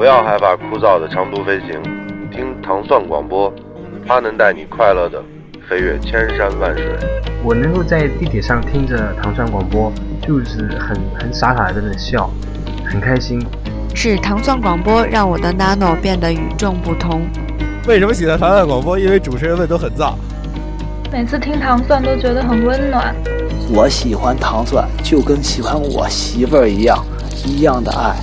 不要害怕枯燥的长途飞行，听糖蒜广播，它能带你快乐的飞越千山万水。我能够在地铁上听着糖蒜广播，就是很很傻傻的在那笑，很开心。是糖蒜广播让我的 nano 变得与众不同。为什么喜欢糖蒜广播？因为主持人们都很燥。每次听糖蒜都觉得很温暖。我喜欢糖蒜，就跟喜欢我媳妇儿一样，一样的爱。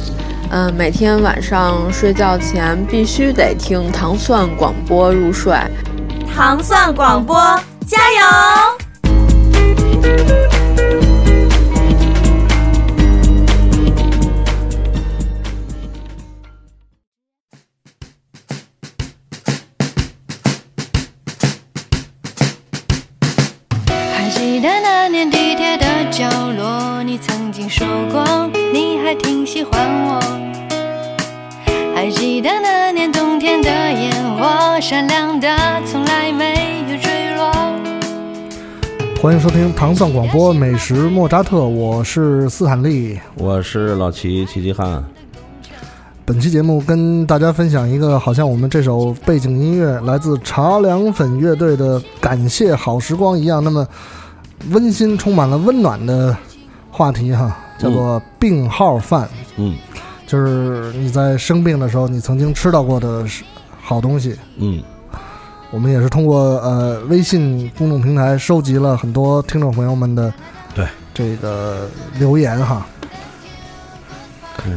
嗯，每天晚上睡觉前必须得听糖蒜广播入睡。糖蒜广播，加油！还记得那年地铁的角落，你曾经说过你还挺喜欢我。闪亮的从来没有坠落。欢迎收听糖蒜广播美食莫扎特，我是斯坦利，我是老齐齐齐汉。本期节目跟大家分享一个，好像我们这首背景音乐来自茶凉粉乐队的《感谢好时光》一样，那么温馨、充满了温暖的话题哈，叫做病号饭。嗯，就是你在生病的时候，你曾经吃到过的好东西。嗯，我们也是通过呃微信公众平台收集了很多听众朋友们的对。这个留言哈。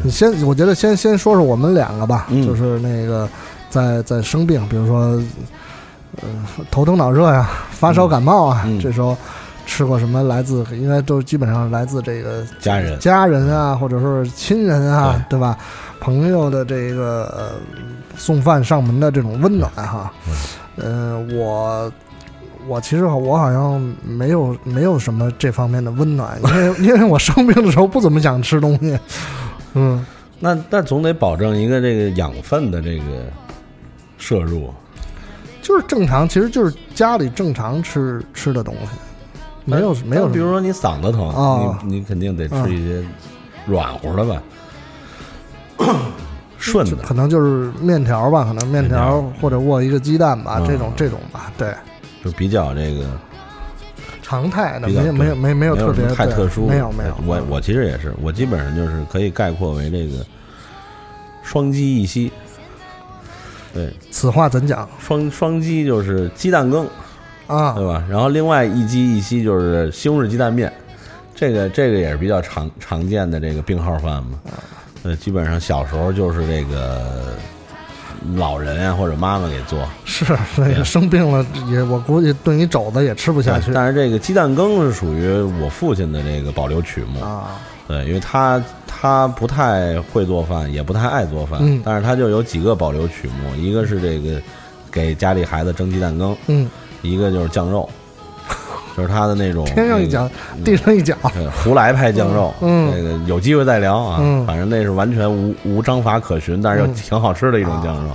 你先，我觉得先先说说我们两个吧，嗯、就是那个在在生病，比如说呃头疼脑热呀、发烧感冒啊，嗯、这时候吃过什么来自应该都基本上来自这个家人家人啊，或者说是亲人啊，对吧？朋友的这个、呃、送饭上门的这种温暖哈，嗯、呃，我。我其实我好像没有没有什么这方面的温暖，因为 因为我生病的时候不怎么想吃东西。嗯，那那总得保证一个这个养分的这个摄入，就是正常，其实就是家里正常吃吃的东西，没有没有。比如说你嗓子疼，哦、你你肯定得吃一些软乎的吧，顺的，可能就是面条吧，可能面条或者握一个鸡蛋吧，这种这种吧，对，就比较这个。常态的，没有没有没没有特别太特殊，没有没有。我我其实也是，我基本上就是可以概括为这个双击一吸。对，此话怎讲？双双击就是鸡蛋羹啊，对吧？然后另外一鸡一稀就是西红柿鸡蛋面，这个这个也是比较常常见的这个病号饭嘛。呃，基本上小时候就是这个。老人呀、啊，或者妈妈给做，是那个生病了也，我估计炖一肘子也吃不下去。但是这个鸡蛋羹是属于我父亲的这个保留曲目啊，对，因为他他不太会做饭，也不太爱做饭，嗯、但是他就有几个保留曲目，一个是这个给家里孩子蒸鸡蛋羹，嗯，一个就是酱肉。就是他的那种天上一脚，地上一脚，胡来派酱肉，嗯，那个有机会再聊啊。嗯，反正那是完全无无章法可循，但是又挺好吃的一种酱肉。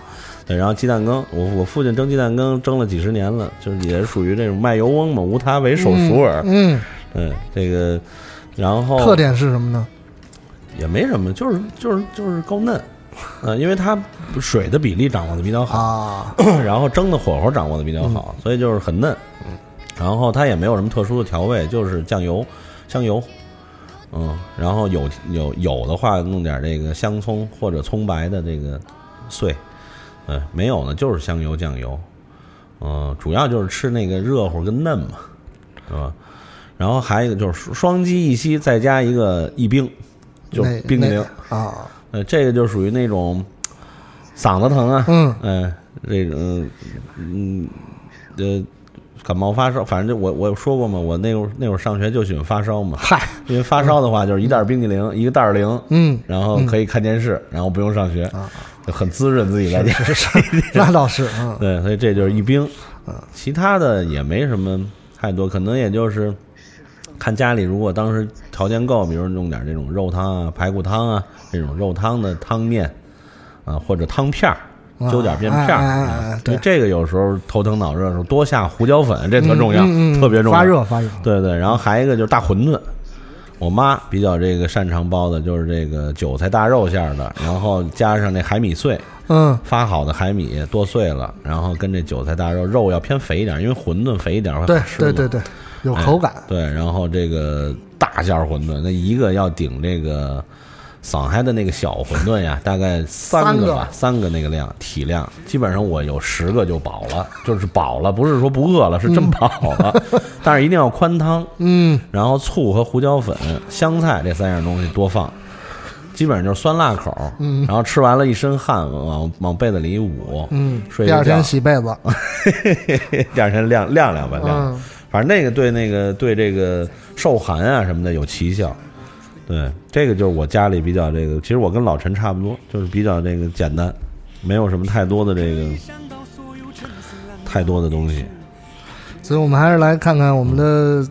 对，然后鸡蛋羹，我我父亲蒸鸡蛋羹蒸了几十年了，就是也是属于这种卖油翁嘛，无他为手熟耳。嗯，嗯，这个，然后特点是什么呢？也没什么，就是就是就是够嫩，嗯，因为它水的比例掌握的比较好啊，然后蒸的火候掌握的比较好，所以就是很嫩。嗯。然后它也没有什么特殊的调味，就是酱油、香油，嗯，然后有有有的话弄点这个香葱或者葱白的这个碎，嗯，没有呢就是香油酱油，嗯，主要就是吃那个热乎跟嫩嘛，是吧？然后还有一个就是双鸡一吸，再加一个一冰，就冰激凌啊，呃，这个就属于那种嗓子疼啊，嗯嗯，这种嗯呃。感冒发烧，反正就我我说过嘛，我那会儿那会儿上学就喜欢发烧嘛。嗨，因为发烧的话就是一袋冰激凌，一个袋儿零，嗯，然后可以看电视，然后不用上学，很滋润自己在家。那倒是，嗯，对，所以这就是一冰，其他的也没什么太多，可能也就是看家里如果当时条件够，比如弄点这种肉汤啊、排骨汤啊这种肉汤的汤面啊，或者汤片儿。揪点面片儿，对这个有时候头疼脑热的时候多下胡椒粉，这特重要，特别重要。发热发热。对对，然后还一个就是大馄饨，我妈比较这个擅长包的就是这个韭菜大肉馅儿的，然后加上那海米碎，嗯，发好的海米剁碎了，然后跟这韭菜大肉，肉要偏肥一点，因为馄饨肥一点会对好吃嘛对对对，有口感。哎对，然后这个大馅儿馄饨，那一个要顶这个上海的那个小馄饨呀，大概三个吧，三个那个量体量，基本上我有十个就饱了，就是饱了，不是说不饿了，是真饱了。但是一定要宽汤，嗯，然后醋和胡椒粉、香菜这三样东西多放。基本上就是酸辣口，嗯然后吃完了一身汗，往往被子里一捂，嗯，睡觉第二天洗被子。第二天晾晾晾吧，晾。嗯反正那个对那个对这个受寒啊什么的有奇效。对，这个就是我家里比较这个，其实我跟老陈差不多，就是比较这个简单，没有什么太多的这个太多的东西。所以我们还是来看看我们的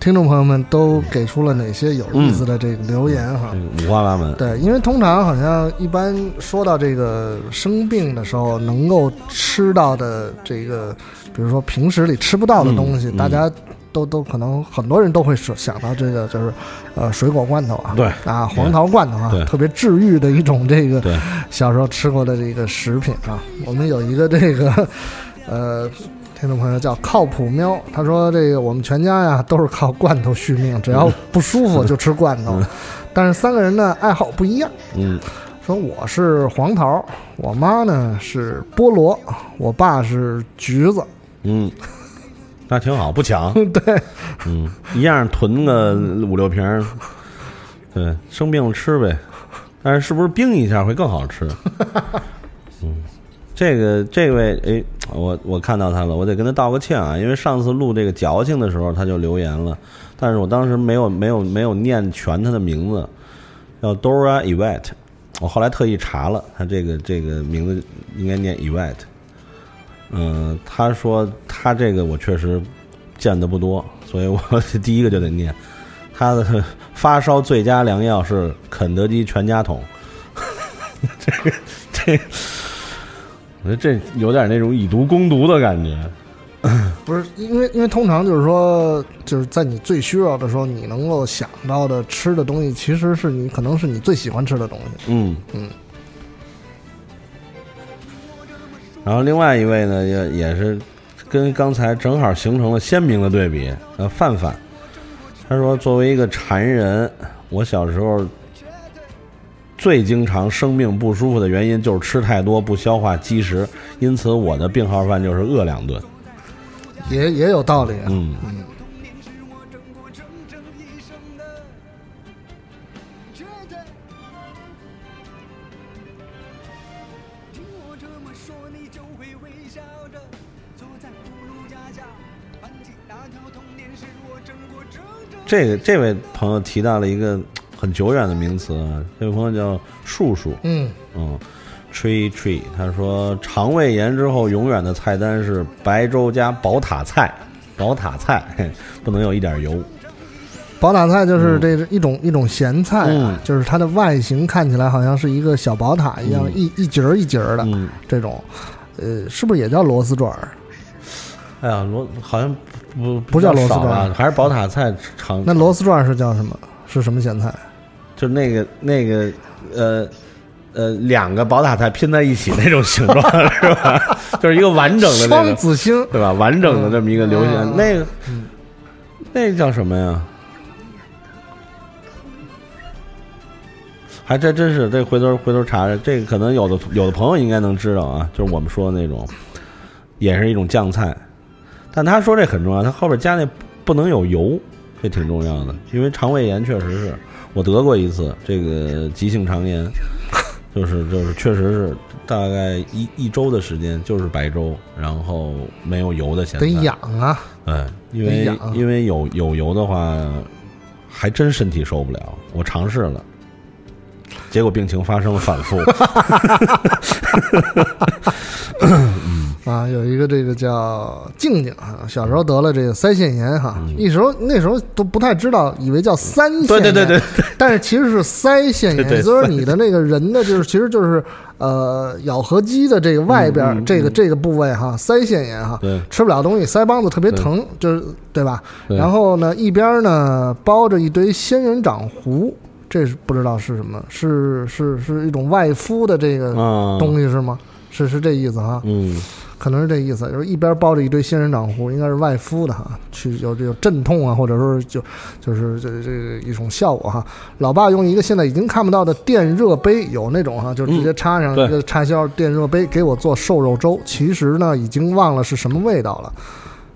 听众朋友们都给出了哪些有意思的这个留言哈。五花八门。对，因为通常好像一般说到这个生病的时候，能够吃到的这个，比如说平时里吃不到的东西，嗯嗯大家都都可能很多人都会说想到这个就是呃水果罐头啊，对啊黄桃罐头啊对，特别治愈的一种这个对小时候吃过的这个食品啊。我们有一个这个 呃。听众朋友叫靠谱喵，他说这个我们全家呀都是靠罐头续命，只要不舒服就吃罐头。但是三个人的爱好不一样，嗯，说我是黄桃，我妈呢是菠萝，我爸是橘子。嗯，那挺好，不抢。对，嗯，一样囤个五六瓶儿，对，生病了吃呗。但是是不是冰一下会更好吃？嗯，这个这位哎，我我看到他了，我得跟他道个歉啊，因为上次录这个矫情的时候他就留言了，但是我当时没有没有没有念全他的名字，叫 Dora Evette，我后来特意查了，他这个这个名字应该念 Evette。嗯，他说他这个我确实见的不多，所以我 第一个就得念。他的发烧最佳良药是肯德基全家桶。这个这，我觉得这有点那种以毒攻毒的感觉。不是因为因为通常就是说就是在你最需要的时候，你能够想到的吃的东西，其实是你可能是你最喜欢吃的东西。嗯嗯。然后另外一位呢，也也是跟刚才正好形成了鲜明的对比。呃，范范，他说作为一个馋人，我小时候最经常生病不舒服的原因就是吃太多不消化积食，因此我的病号饭就是饿两顿。也也有道理啊。嗯嗯。这个这位朋友提到了一个很久远的名词啊，这位朋友叫树树，嗯嗯，tree tree，他说肠胃炎之后永远的菜单是白粥加宝塔菜，宝塔菜不能有一点油。宝塔菜就是这一种、一种咸菜、啊，嗯就是它的外形看起来好像是一个小宝塔一样，嗯一一节儿一节儿的、嗯这种，呃，是不是也叫螺丝转儿？哎呀，螺好像不不叫螺丝少转，还是宝塔菜常那螺丝转是叫什么？是什么咸菜？就那个那个呃呃两个宝塔菜拼在一起那种形状是吧？就是一个完整的那双个子星，对吧？完整的这么一个流线，嗯那个那个叫什么呀？还真真是，这回头回头查查，这个可能有的有的朋友应该能知道啊，就是我们说的那种，也是一种酱菜，但他说这很重要，他后边加那不能有油，这挺重要的，因为肠胃炎确实是我得过一次这个急性肠炎，就是就是确实是大概一一周的时间就是白粥，然后没有油的咸菜，得养啊，哎，因为因为有有油的话，还真身体受不了。我尝试了，结果病情发生了反复。嗯，啊，有一个这个叫静静啊，小时候得了这个腮腺炎哈，那时候那时候都不太知道，以为叫三腺炎，对对对。但是其实是腮腺炎，对对所以说你的那个人的就是其实就是呃咬合肌的这个外边、这个这个部位哈，腮腺炎哈，对。吃不了东西，腮帮子特别疼，就是对吧？然后呢，一边呢包着一堆仙人掌糊。这是不知道是什么，是是是一种外敷的这个啊。东西是吗？是是这意思哈。嗯，可能是这意思，就是一边包着一堆仙人掌糊，应该是外敷的哈，去有这个镇痛啊，或者说就就是这这一种效果哈。老爸用一个现在已经看不到的电热杯，有那种哈，就直接插上一个插销电热杯给我做瘦肉粥。其实呢，已经忘了是什么味道了，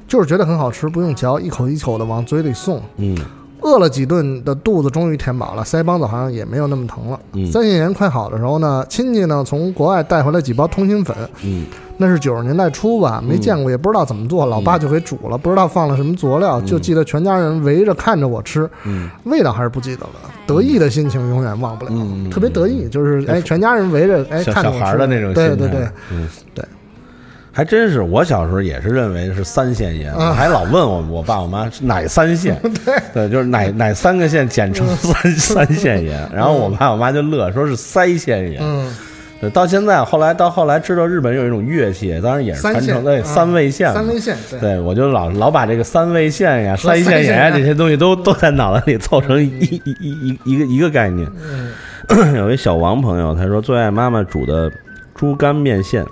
就是觉得很好吃，不用嚼，一口一口的往嘴里送。嗯，饿了几顿的肚子终于填饱了，腮帮子好像也没有那么疼了。嗯腮腺炎快好的时候呢，亲戚呢从国外带回来几包通心粉，嗯，那是九十年代初吧，没见过，也不知道怎么做，老爸就给煮了，不知道放了什么佐料，就记得全家人围着看着我吃，嗯，味道还是不记得了，得意的心情永远忘不了，嗯特别得意，就是哎，全家人围着哎小看着我吃小孩儿的那种对对对，嗯，对。还真是，我小时候也是认为是三线炎，啊我还老问我我爸我妈是哪三线，对，就是哪哪三个县简称三三线炎，然后我爸我妈就乐，说是腮腺炎。嗯，对，到现在后来到后来知道日本有一种乐器，当然也是传三线承对啊三味线嘛，三味线对对我就老老把这个三味线呀、和腮腺炎呀腮腺炎这些东西都都在脑子里凑成一一一一一个一个概念。嗯 有一小王朋友，他说最爱妈妈煮的猪肝面线，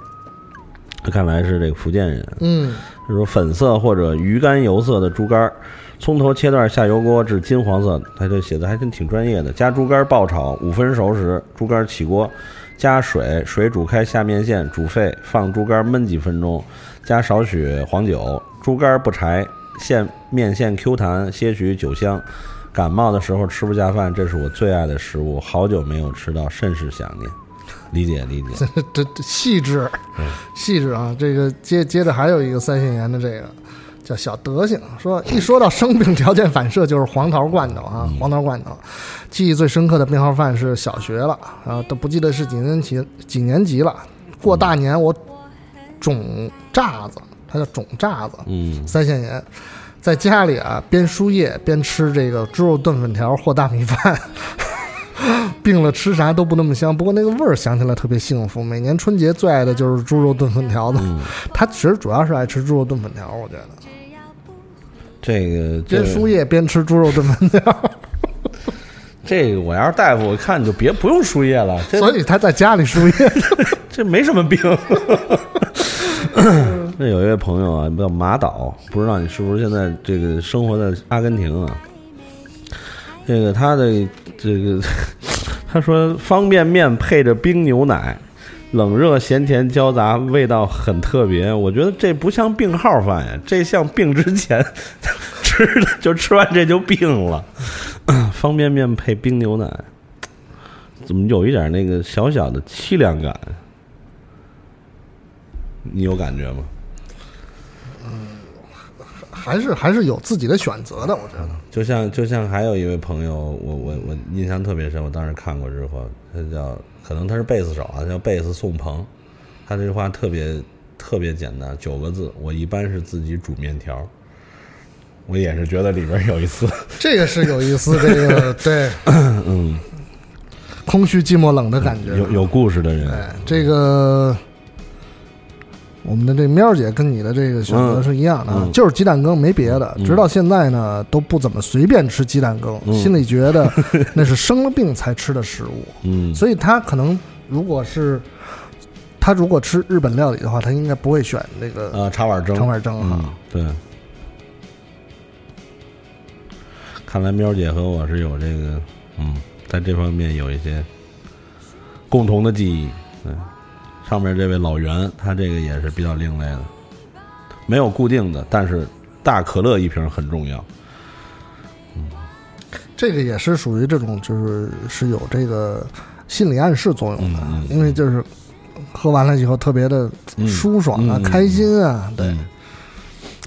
他看来是这个福建人。嗯他说粉色或者鱼肝油色的猪肝儿，葱头切段下油锅至金黄色，他这写的还真挺专业的。加猪肝爆炒，五分熟时，猪肝起锅，加水，水煮开下面线，煮沸，放猪肝焖几分钟，加少许黄酒，猪肝不柴，线面线 Q 弹，些许酒香。感冒的时候吃不下饭，这是我最爱的食物，好久没有吃到，甚是想念。理解理解，这这细致嗯细致啊！这个接接着还有一个腮腺炎的这个叫小德行，说一说到生病条件反射就是黄桃罐头啊，黄桃罐头。记忆最深刻的病号饭是小学了，啊都不记得是几年级几年级了。过大年我肿炸子，它叫肿炸子，嗯，腮腺炎，在家里啊边输液边吃这个猪肉炖粉条或大米饭。病了吃啥都不那么香，不过那个味儿想起来特别幸福。每年春节最爱的就是猪肉炖粉条子，他其实主要是爱吃猪肉炖粉条，我觉得。这个边输液边吃猪肉炖粉条，这个我要是大夫，我看你就别不用输液了，所以他在家里输液。这没什么病。那有一位朋友啊，叫马导，不知道你是不是现在这个生活在阿根廷啊？这个他的这个他说方便面配着冰牛奶，冷热咸甜交杂，味道很特别。我觉得这不像病号饭呀，这像病之前 吃的，就吃完这就病了。方便面配冰牛奶，怎么有一点那个小小的凄凉感？你有感觉吗？还是还是有自己的选择的，我觉得。就像就像还有一位朋友，我我我印象特别深，我当时看过之后，他叫可能他是贝斯手啊，叫贝斯宋鹏，他这句话特别特别简单，九个字，我一般是自己煮面条。我也是觉得里边有一丝，这个是有意思，这个 对，嗯，空虚、寂寞、冷的感觉。有有故事的人，哎，这个我们的这喵姐跟你的这个选择是一样的，啊，嗯就是鸡蛋羹，没别的。嗯直到现在呢，都不怎么随便吃鸡蛋羹，嗯心里觉得那是生了病才吃的食物。嗯，所以他可能如果是他如果吃日本料理的话，他应该不会选那个呃茶碗蒸，茶碗蒸哈。嗯，对。看来喵姐和我是有这个，嗯，在这方面有一些共同的记忆。对，上面这位老袁，他这个也是比较另类的，没有固定的，但是大可乐一瓶很重要。嗯这个也是属于这种，就是是有这个心理暗示作用的，嗯因为就是喝完了以后特别的舒爽啊、开心啊，对。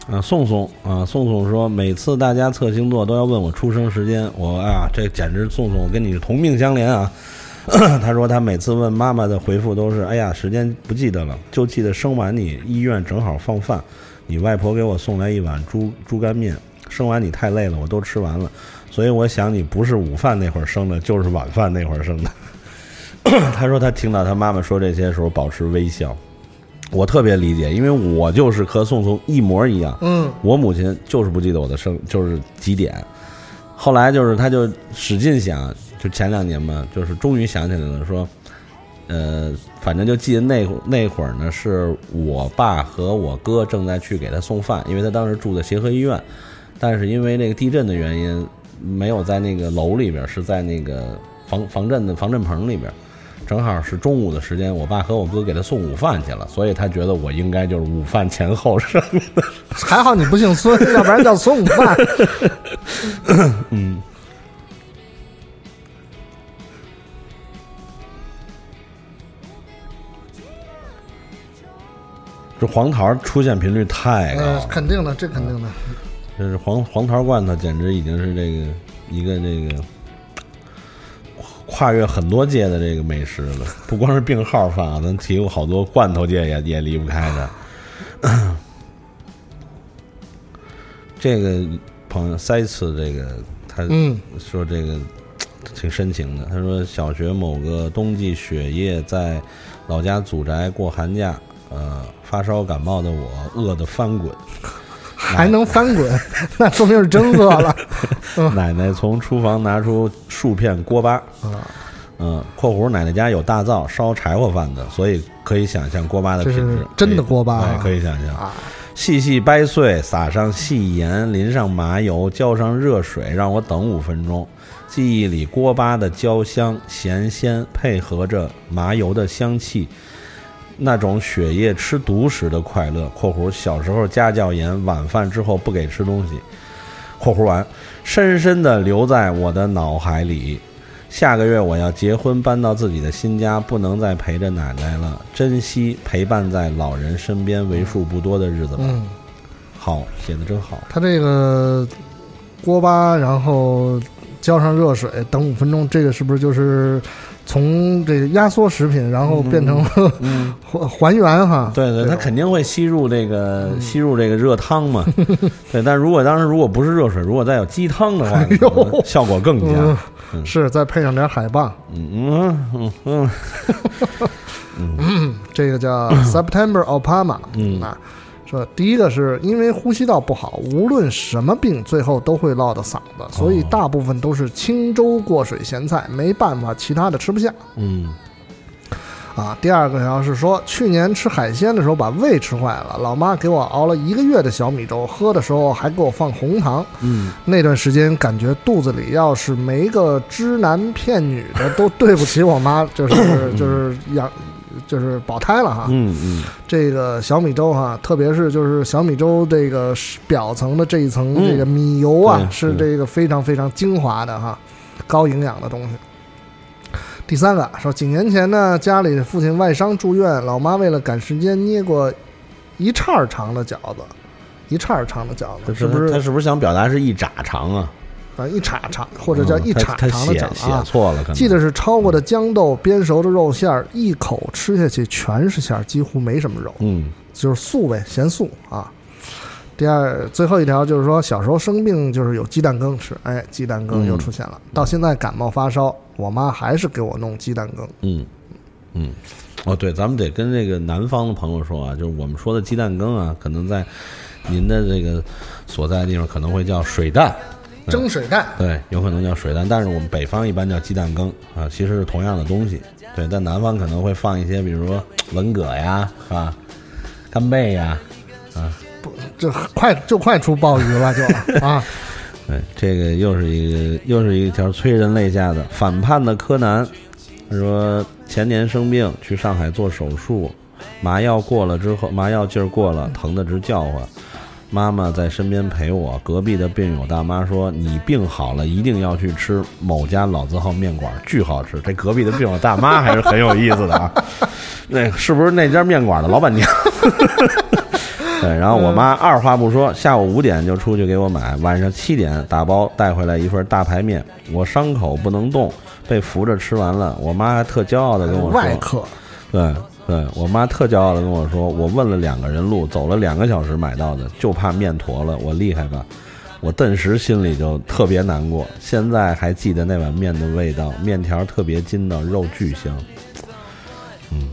啊，宋宋啊，宋宋说，每次大家测星座都要问我出生时间，我啊，这简直宋宋，我跟你同命相连啊！他说他每次问妈妈的回复都是：“哎呀，时间不记得了，就记得生完你医院正好放饭，你外婆给我送来一碗猪猪肝面。生完你太累了，我都吃完了，所以我想你不是午饭那会儿生的，就是晚饭那会儿生的。”他说他听到他妈妈说这些时候保持微笑，我特别理解，因为我就是和宋宋一模一样。嗯，我母亲就是不记得我的生就是几点，后来就是他就使劲想。就前两年嘛，就是终于想起来了，说，呃，反正就记得那那会儿呢，是我爸和我哥正在去给他送饭，因为他当时住在协和医院，但是因为那个地震的原因，没有在那个楼里边，是在那个防防震的防震棚里边，正好是中午的时间，我爸和我哥给他送午饭去了，所以他觉得我应该就是午饭前后生的。还好你不姓孙，要不然叫孙午饭。嗯。这黄桃出现频率太高，肯定的，这肯定的。这是黄黄桃罐头，简直已经是这个一个这个跨越很多界的这个美食了。不光是病号饭啊，咱提过好多罐头界也也离不开的。这个朋友塞次，这个他说这个挺深情的。他说小学某个冬季雪夜，在老家祖宅过寒假。呃，发烧感冒的我饿得翻滚，还能翻滚，那说明是真饿了。奶奶从厨房拿出数片锅巴，嗯，括弧奶奶家有大灶烧柴火饭的，所以可以想象锅巴的品质，真的锅巴，可以想象。细细掰碎，撒上细盐，淋上麻油，浇上热水，让我等五分钟。记忆里锅巴的焦香咸鲜，配合着麻油的香气。那种血液吃独食的快乐（括弧小时候家教严，晚饭之后不给吃东西）（括弧完）深深地留在我的脑海里。下个月我要结婚，搬到自己的新家，不能再陪着奶奶了。珍惜陪伴在老人身边为数不多的日子吧。好，写的真好。他这个锅巴，然后浇上热水，等五分钟，这个是不是就是？从这个压缩食品，然后变成 还还原哈，对对，它肯定会吸入这个吸入这个热汤嘛，对。但如果当时如果不是热水，如果再有鸡汤的话，效果更佳。是再配上点海蚌，嗯嗯嗯 嗯，这个叫 September Opama，嗯啊。说第一个是因为呼吸道不好，无论什么病，最后都会落到嗓子，所以大部分都是清粥过水咸菜，没办法，其他的吃不下。嗯，啊，第二个要是说去年吃海鲜的时候把胃吃坏了，老妈给我熬了一个月的小米粥，喝的时候还给我放红糖。嗯，那段时间感觉肚子里要是没个知男骗女的，都对不起我妈，就是 就是养。就是保胎了哈，嗯嗯，这个小米粥哈，特别是就是小米粥这个表层的这一层这个米油啊，是这个非常非常精华的哈，高营养的东西。第三个说，几年前呢，家里父亲外伤住院，老妈为了赶时间捏过一叉长的饺子，一叉长的饺子，是不是？他是不是想表达是一拃长啊？啊，一叉长或者叫一叉长的饺子啊，写错了，记得是焯过的豇豆煸熟的肉馅儿，一口吃下去全是馅儿，几乎没什么肉，嗯，就是素呗，咸素啊。第二，最后一条就是说，小时候生病就是有鸡蛋羹吃，哎，鸡蛋羹又出现了。到现在感冒发烧，我妈还是给我弄鸡蛋羹。嗯嗯，哦对，咱们得跟这个南方的朋友说啊，就是我们说的鸡蛋羹啊，可能在您的这个所在的地方可能会叫水蛋。蒸水蛋，对，有可能叫水蛋，但是我们北方一般叫鸡蛋羹啊，其实是同样的东西。对，但南方可能会放一些，比如说文蛤呀，啊？干贝呀，啊，不，这快就快出鲍鱼了，就 啊。对，这个又是一个又是一条催人泪下的反叛的柯南。他说前年生病去上海做手术，麻药过了之后，麻药劲儿过了，疼得直叫唤。妈妈在身边陪我，隔壁的病友大妈说：“你病好了，一定要去吃某家老字号面馆，巨好吃。”这隔壁的病友大妈还是很有意思的啊，那是不是那家面馆的老板娘？对，然后我妈二话不说，下午五点就出去给我买，晚上七点打包带回来一份大排面。我伤口不能动，被扶着吃完了。我妈还特骄傲的跟我说，外客，对对，我妈特骄傲的跟我说，我问了两个人路，走了两个小时买到的，就怕面坨了，我厉害吧？我顿时心里就特别难过，现在还记得那碗面的味道，面条特别筋道，肉巨香。嗯，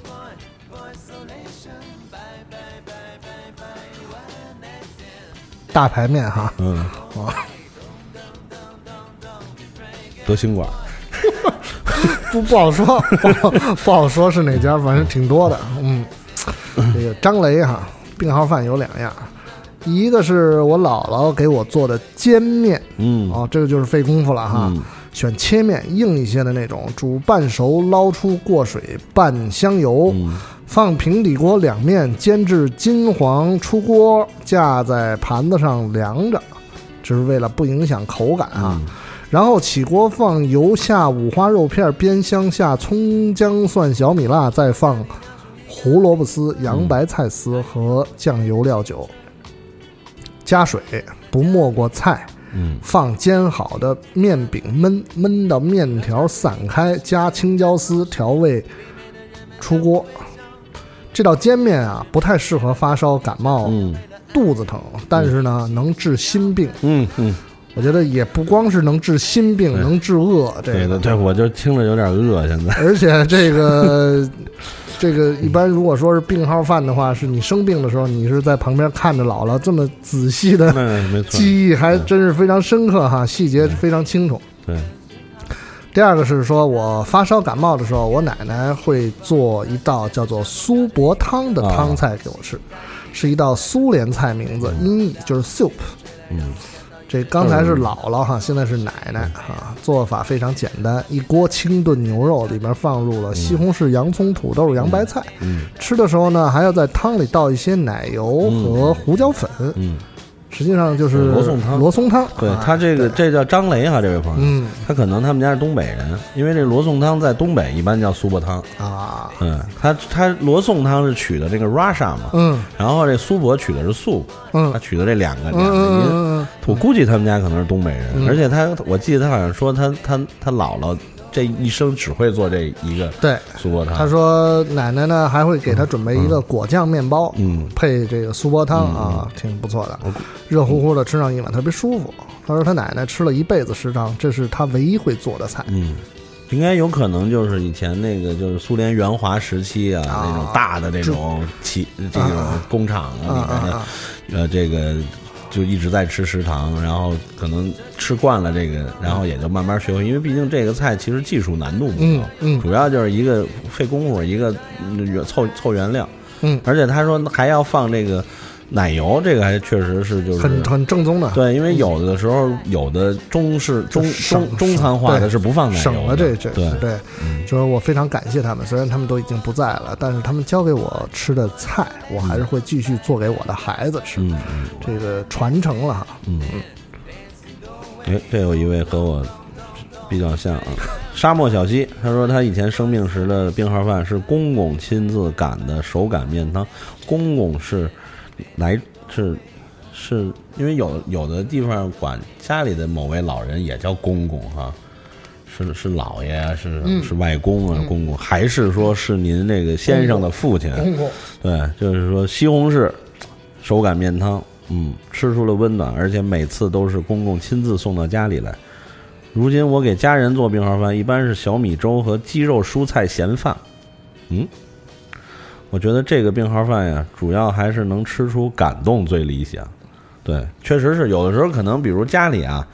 大排面哈，嗯，哦，德兴馆，不不好说，不好说是哪家，反正挺多的。嗯，这个张雷哈，病号饭有两样，一个是我姥姥给我做的煎面，嗯，哦，这个就是费功夫了哈。嗯选切面硬一些的那种，煮半熟，捞出过水，拌香油，嗯放平底锅两面煎至金黄出锅，架在盘子上凉着，这是为了不影响口感啊。然后起锅放油，下五花肉片，煸香，下葱姜蒜小米辣，再放胡萝卜丝、洋白菜丝和酱油料酒，加水，不没过菜。嗯，放煎好的面饼焖，焖到面条散开，加青椒丝调味，出锅。这道煎面啊，不太适合发烧、感冒、肚子疼，但是呢，能治心病。嗯嗯，我觉得也不光是能治心病，能治饿。这个对对对，我就听着有点饿，现在。而且 这个这个一般如果说是病号饭的话，是你生病的时候，你是在旁边看着姥姥这么仔细的 记忆，还真是非常深刻哈，细节非常清楚。对，第二个是说我发烧感冒的时候，我奶奶会做一道叫做苏泊汤的汤菜给我吃，是一道苏联菜名字，音译就是 soup。嗯，这刚才是姥姥哈，现在是奶奶哈，做法非常简单，一锅清炖牛肉里面放入了西红柿、洋葱、土豆、洋白菜。嗯，吃的时候呢，还要在汤里倒一些奶油和胡椒粉。嗯，实际上就是罗宋汤。罗宋汤，对啊他这个这叫张雷哈，这位朋友，嗯，他可能他们家是东北人，因为这罗宋汤在东北一般叫苏泊汤。啊，嗯，他他罗宋汤是取的这个 Russia 嘛，嗯，然后这苏泊取的是素，嗯，他取的这两个两个音，我估计他们家可能是东北人，嗯。而且他我记得他好像说他他他姥姥这一生只会做这一个对苏泊汤，他说奶奶呢还会给他准备一个果酱面包，嗯，配这个苏泊汤啊，挺不错的，热乎乎的吃上一碗特别舒服。他说他奶奶吃了一辈子食堂，这是他唯一会做的菜。嗯，应该有可能就是以前那个就是苏联援华时期啊，那种大的那种企这种工厂啊。里面的，呃，这个就一直在吃食堂，然后可能吃惯了这个，然后也就慢慢学会，因为毕竟这个菜其实技术难度不高，嗯，主要就是一个费功夫，一个嗯凑凑原料，嗯，而且他说还要放这个。奶油这个还确实是就是很很正宗的，对，因为有的时候有的中式中中中餐化的是不放奶油省了这这对。对，就是我非常感谢他们，虽然他们都已经不在了，但是他们教给我吃的菜，我还是会继续做给我的孩子吃，嗯这个传承了。哈，嗯。哎，这有一位和我比较像啊，沙漠小溪，他说他以前生病时的病号饭是公公亲自擀的手擀面汤，公公是。来是是因为有有的地方管家里的某位老人也叫公公哈，是是姥爷啊，是、嗯、是外公啊，公公还是说是您那个先生的父亲？公公对，就是说西红柿手擀面汤，嗯，吃出了温暖，而且每次都是公公亲自送到家里来。如今我给家人做病号饭，一般是小米粥和鸡肉蔬菜咸饭，嗯。我觉得这个病号饭呀，主要还是能吃出感动最理想。对，确实是有的时候可能，比如家里啊，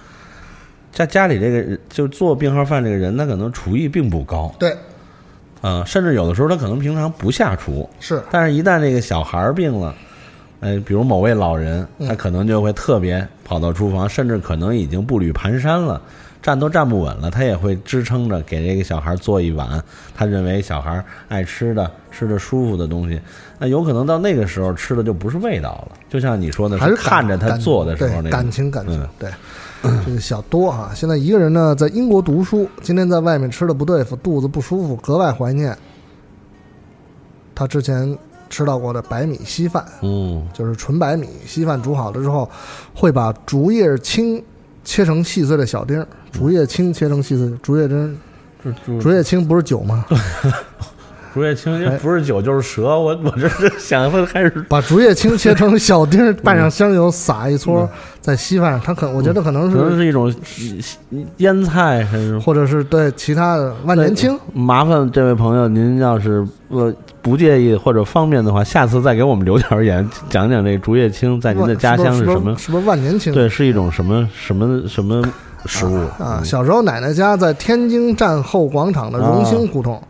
家家里这个就做病号饭这个人，他可能厨艺并不高。对，嗯、呃，甚至有的时候他可能平常不下厨。是，但是一旦这个小孩病了，哎，比如某位老人，他可能就会特别跑到厨房，甚至可能已经步履蹒跚了。站都站不稳了，他也会支撑着给这个小孩做一碗他认为小孩爱吃的、吃的舒服的东西。那有可能到那个时候吃的就不是味道了，就像你说的，还是看着他做的时候那感情感情。嗯、对，这个小多哈，现在一个人呢在英国读书，今天在外面吃的不对付，肚子不舒服，格外怀念他之前吃到过的白米稀饭。嗯，就是纯白米稀饭煮好了之后，会把竹叶青。切成细碎的小丁儿，竹叶青切成细碎，竹叶针竹叶青不是酒吗？竹叶青不是酒就是蛇，我我这是想问还是把竹叶青切成小丁，拌上香油，撒一撮在稀饭上。它可我觉得可能是可能是一种腌菜，还是或者是对其他的万年青。麻烦这位朋友，您要是呃不介意或者方便的话，下次再给我们留条言，讲讲这竹叶青在您的家乡是什么？是不是万年青？对，是一种什么什么什么食物啊？小时候奶奶家在天津站后广场的荣兴胡同。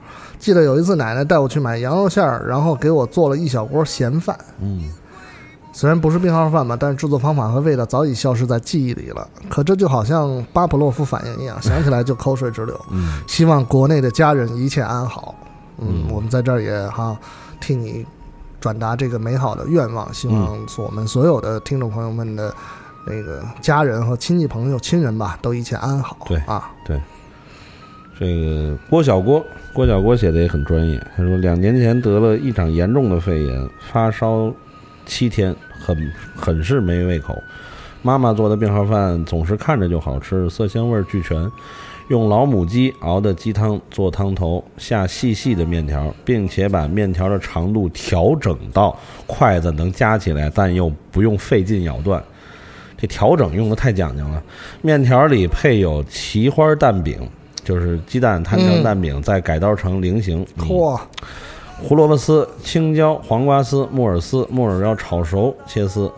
记得有一次，奶奶带我去买羊肉馅儿，然后给我做了一小锅咸饭。嗯，虽然不是病号饭吧，但是制作方法和味道早已消失在记忆里了。可这就好像巴甫洛夫反应一样，想起来就口水直流。嗯，希望国内的家人一切安好。嗯，我们在这儿也哈替你转达这个美好的愿望，希望我们所有的听众朋友们的那个家人和亲戚朋友亲人吧，都一切安好。对啊，对。这个郭小郭，郭小郭写的也很专业。他说，两年前得了一场严重的肺炎，发烧七天，很很是没胃口。妈妈做的病号饭总是看着就好吃，色香味俱全。用老母鸡熬的鸡汤做汤头，下细细的面条，并且把面条的长度调整到筷子能夹起来，但又不用费劲咬断。这调整用的太讲究了。面条里配有奇花蛋饼。就是鸡蛋摊成蛋饼，再改刀成菱形。嚯！胡萝卜丝、青椒、黄瓜丝、木耳丝、木耳要炒熟切丝，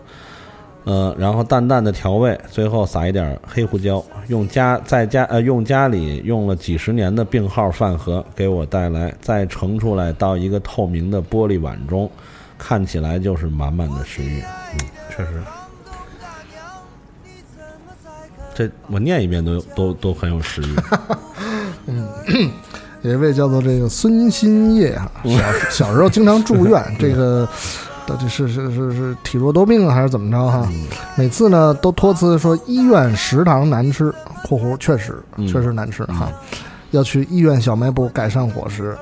呃，然后淡淡的调味，最后撒一点黑胡椒。用家在家呃用家里用了几十年的病号饭盒给我带来，再盛出来到一个透明的玻璃碗中，看起来就是满满的食欲。嗯，确实。这我念一遍都都都很有食欲。嗯，有一位叫做这个孙新叶啊，小小时候经常住院，这个到底是是是是体弱多病还是怎么着哈？每次呢都托辞说医院食堂难吃（括弧确实确实难吃哈），要去医院小卖部改善伙食。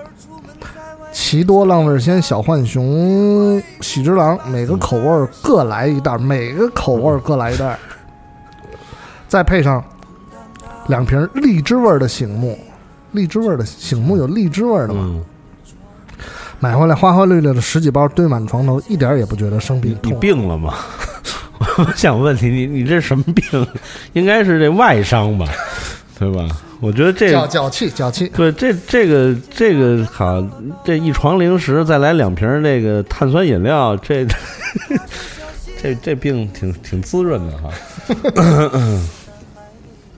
奇多浪味仙小浣熊喜之郎，每个口味各来一袋，每个口味各来一袋。再配上两瓶荔枝味的醒目，荔枝味的醒目有荔枝味的吗？买回来花花绿绿的十几包堆满床头，一点也不觉得生病。你病了吗？我想问你，你你这什么病？应该是这外伤吧，对吧？我觉得这脚脚气脚气。对，这这个这个好，这一床零食，再来两瓶那个碳酸饮料，这 这这病挺挺滋润的哈。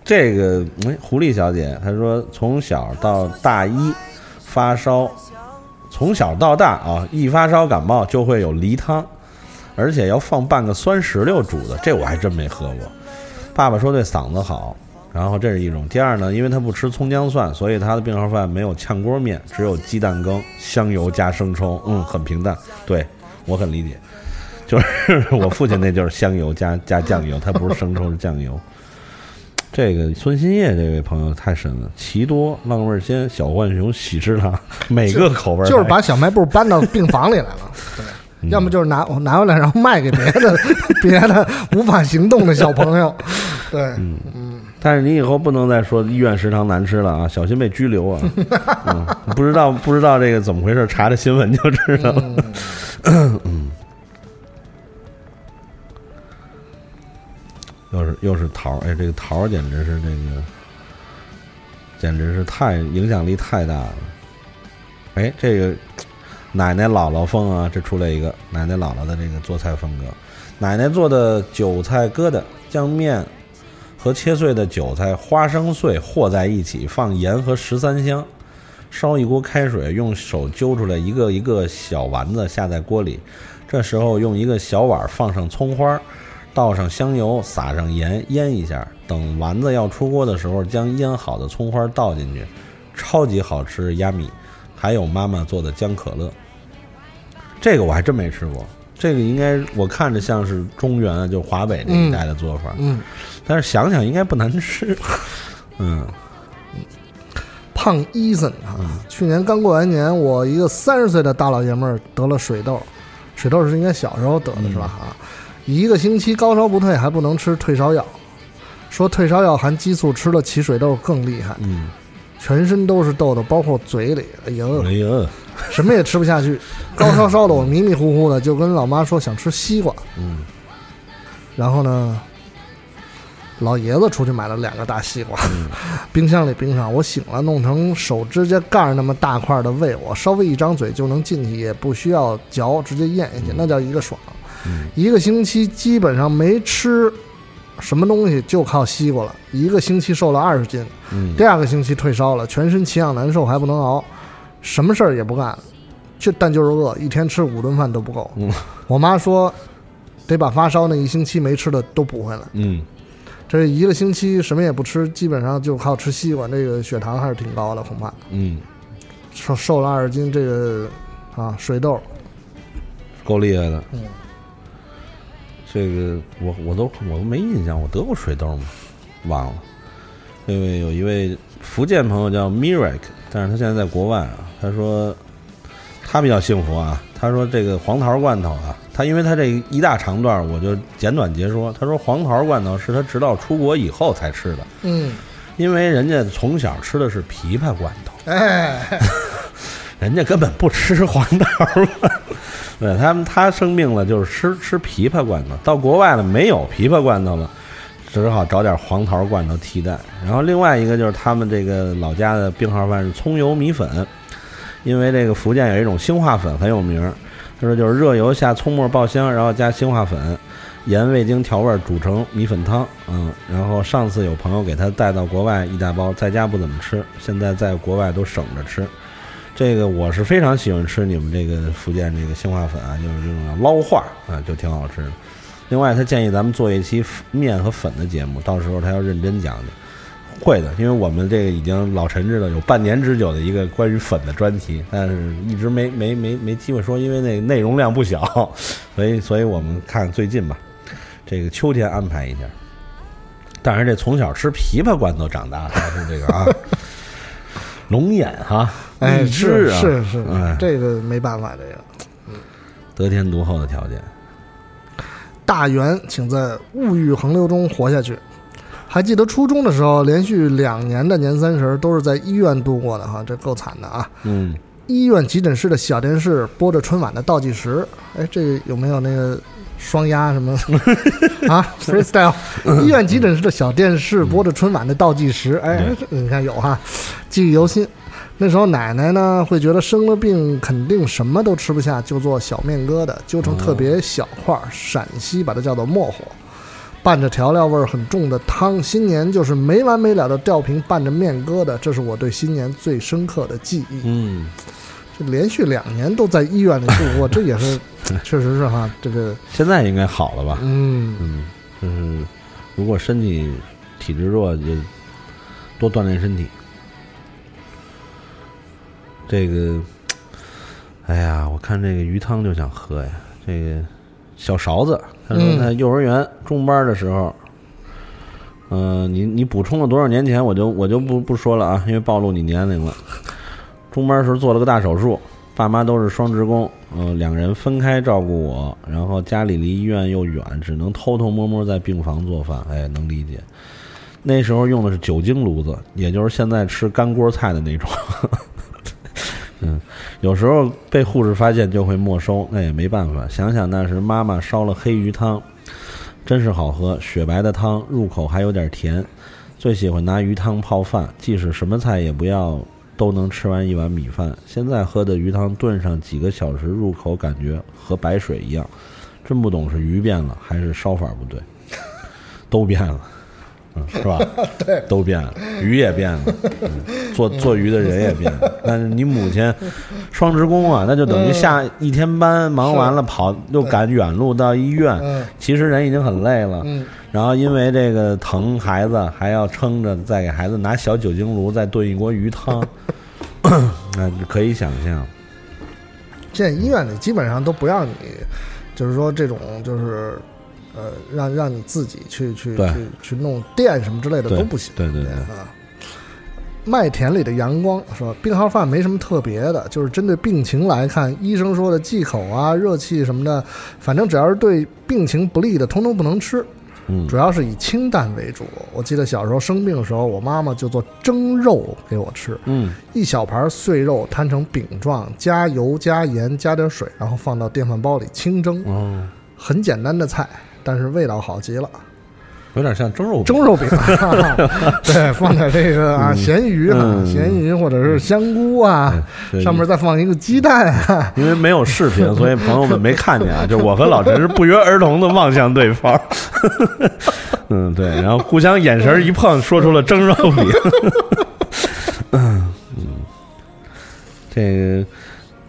这个哎，狐狸小姐她说，从小到大一发烧，从小到大啊，一发烧感冒就会有梨汤，而且要放半个酸石榴煮的，这我还真没喝过。爸爸说对嗓子好，然后这是一种。第二呢，因为他不吃葱姜蒜，所以他的病号饭没有炝锅面，只有鸡蛋羹、香油加生抽，嗯，很平淡。对我很理解，就是 我父亲那就是香油加加酱油，他不是生抽是酱油。这个孙新叶这位朋友太神了，奇多浪味仙小浣熊喜之郎，每个口味就是把小卖部搬到病房里来了，对，要么就是拿我拿回来然后卖给别的 别的无法行动的小朋友，对，嗯嗯，但是你以后不能再说医院食堂难吃了啊，小心被拘留啊，嗯，不知道不知道这个怎么回事，查查新闻就知道了，嗯。又是又是桃儿，哎，这个桃儿简直是这个，简直是太影响力太大了。哎，这个奶奶姥姥风啊，这出来一个奶奶姥姥的这个做菜风格。奶奶做的韭菜疙瘩，将面和切碎的韭菜、花生碎和在一起，放盐和十三香，烧一锅开水，用手揪出来一个一个小丸子下在锅里，这时候用一个小碗放上葱花。倒上香油，撒上盐，腌一下。等丸子要出锅的时候，将腌好的葱花倒进去，超级好吃鸭米。还有妈妈做的姜可乐，这个我还真没吃过。这个应该我看着像是中原，就华北这一带的做法。嗯，但是想想应该不难吃。嗯，胖伊森啊，去年刚过完年，我一个三十岁的大老爷们儿得了水痘，水痘是应该小时候得的是吧？啊。一个星期高烧不退，还不能吃退烧药，说退烧药含激素，吃了起水痘更厉害。嗯，全身都是痘痘，包括嘴里，哎呦，哎呦，什么也吃不下去，高烧烧的我迷迷糊糊的，就跟老妈说想吃西瓜，嗯，然后呢，老爷子出去买了两个大西瓜，嗯。冰箱里冰上，我醒了，弄成手指甲盖那么大块的喂我，稍微一张嘴就能进去，也不需要嚼，直接咽下去，那叫一个爽。嗯一个星期基本上没吃什么东西，就靠西瓜了。一个星期瘦了二十斤，嗯第二个星期退烧了，全身奇痒难受，还不能熬，什么事儿也不干，就但就是饿，一天吃五顿饭都不够。嗯我妈说，得把发烧那一星期没吃的都补回来。嗯这一个星期什么也不吃，基本上就靠吃西瓜，这个血糖还是挺高的，恐怕嗯，瘦瘦了二十斤，这个啊水痘，够厉害的。嗯，这个我我都我都没印象，我得过水痘吗？忘了。因为有一位福建朋友叫 Mirak，但是他现在在国外啊。他说他比较幸福啊。他说这个黄桃罐头啊，他因为他这一大长段，我就简短截说。他说黄桃罐头是他直到出国以后才吃的，嗯，因为人家从小吃的是枇杷罐头。哎，人家根本不吃黄桃罐，对他们他生病了就是吃吃枇杷罐头，到国外了没有枇杷罐头了，只好找点黄桃罐头替代。然后另外一个就是他们这个老家的病号饭是葱油米粉，因为这个福建有一种兴化粉很有名，他说就是热油下葱末爆香，然后加兴化粉。盐、味精调味煮成米粉汤，嗯，然后上次有朋友给他带到国外一大包，在家不怎么吃，现在在国外都省着吃。这个我是非常喜欢吃你们这个福建这个兴化粉啊，就是这种捞化啊，就挺好吃的。另外，他建议咱们做一期面和粉的节目，到时候他要认真讲讲。会的，因为我们这个已经老陈知道有半年之久的一个关于粉的专题，但是一直没没没没机会说，因为那个内容量不小，所以所以我们看最近吧，这个秋天安排一下。但是这从小吃枇杷罐头长大，还是这个啊，龙眼哈，哎，荔枝啊，是是这个没办法，这个得天独厚的条件。大元，请在物欲横流中活下去。还记得初中的时候，连续两年的年三十都是在医院度过的哈，这够惨的啊！嗯，医院急诊室的小电视播着春晚的倒计时，哎，这个有没有那个双压什么 啊？freestyle，医院急诊室的小电视播着春晚的倒计时，哎，你看有哈，记忆犹新。那时候奶奶呢会觉得生了病肯定什么都吃不下，就做小面疙瘩，揪成特别小块儿，陕西把它叫做磨火，拌着调料味儿很重的汤。新年就是没完没了的吊瓶拌着面疙瘩，这是我对新年最深刻的记忆。嗯，这连续两年都在医院里度过，这也是 确实是哈，这个现在应该好了吧？嗯嗯，就是如果身体体质弱，就多锻炼身体。这个，哎呀，我看这个鱼汤就想喝呀。这个小勺子，他说他幼儿园中班的时候，嗯、你你补充了多少年前，我就我就不不说了啊，因为暴露你年龄了。中班时候做了个大手术，爸妈都是双职工，嗯、两人分开照顾我，然后家里离医院又远，只能偷偷摸摸在病房做饭，哎，能理解。那时候用的是酒精炉子，也就是现在吃干锅菜的那种。嗯，有时候被护士发现就会没收，那也没办法。想想那时妈妈烧了黑鱼汤，真是好喝，雪白的汤，入口还有点甜。最喜欢拿鱼汤泡饭，即使什么菜也不要，都能吃完一碗米饭。现在喝的鱼汤炖上几个小时，入口感觉和白水一样。真不懂是鱼变了还是烧法不对，都变了。嗯，是吧？对，都变了，鱼也变了，嗯、做做鱼的人也变了。但是你母亲双职工啊，那就等于下一天班，忙完了跑又赶远路到医院，其实人已经很累了。嗯，然后因为这个疼孩子，还要撑着再给孩子拿小酒精炉再炖一锅鱼汤，那可以想象。现在医院里基本上都不让你，就是说这种就是。呃，让让你自己去去去去弄电什么之类的都不行。对对对啊！麦田里的阳光说，病号饭没什么特别的，就是针对病情来看，医生说的忌口啊、热气什么的，反正只要是对病情不利的，通通不能吃。嗯。主要是以清淡为主。我记得小时候生病的时候，我妈妈就做蒸肉给我吃，嗯。一小盘碎肉摊成饼状，加油、加盐、加点水，然后放到电饭煲里清蒸，哦，很简单的菜，但是味道好极了。有点像蒸肉饼。蒸肉饼，对，放点这个啊嗯。咸鱼啊，嗯。咸鱼或者是香菇啊，对上面再放一个鸡蛋啊，因为没有视频，所以朋友们没看见啊。就我和老陈是不约而同的望向对方，嗯，对，然后互相眼神一碰，说出了蒸肉饼。嗯嗯，这个